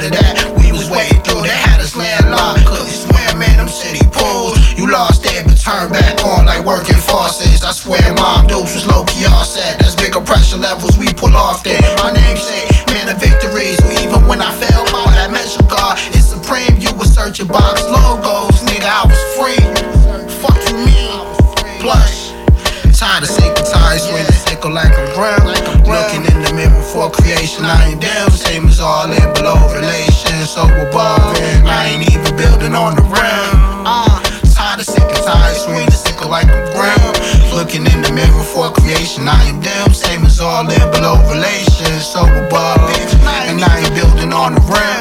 the water that we was wading through, they had us landlocked. Couldn't swim, man, them city pools. You lost there, but turn back on like working faucets. I swear, mom, dupes was low key auset. That's bigger pressure levels we pull off there. My namesake, man of victories. Even when I fell by that measure, God, it's supreme. You was searching box logos, nigga, I was free. Fuck you mean? Blush. Tired of sick and tired, swinging sickle like I'm brown. Looking in the mirror for creation, I ain't down. Same so above. And I ain't even building on the round. Uh, tired of sick and tired, swinging sickle like I'm ground. Looking in the mirror for creation, I ain't down. Same as all in below relations, so above. And I ain't building on the round.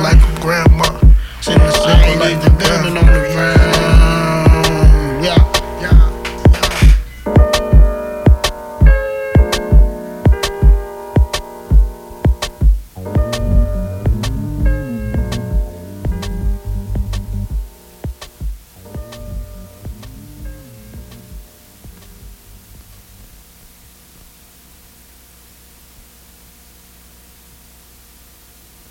Like a grandma.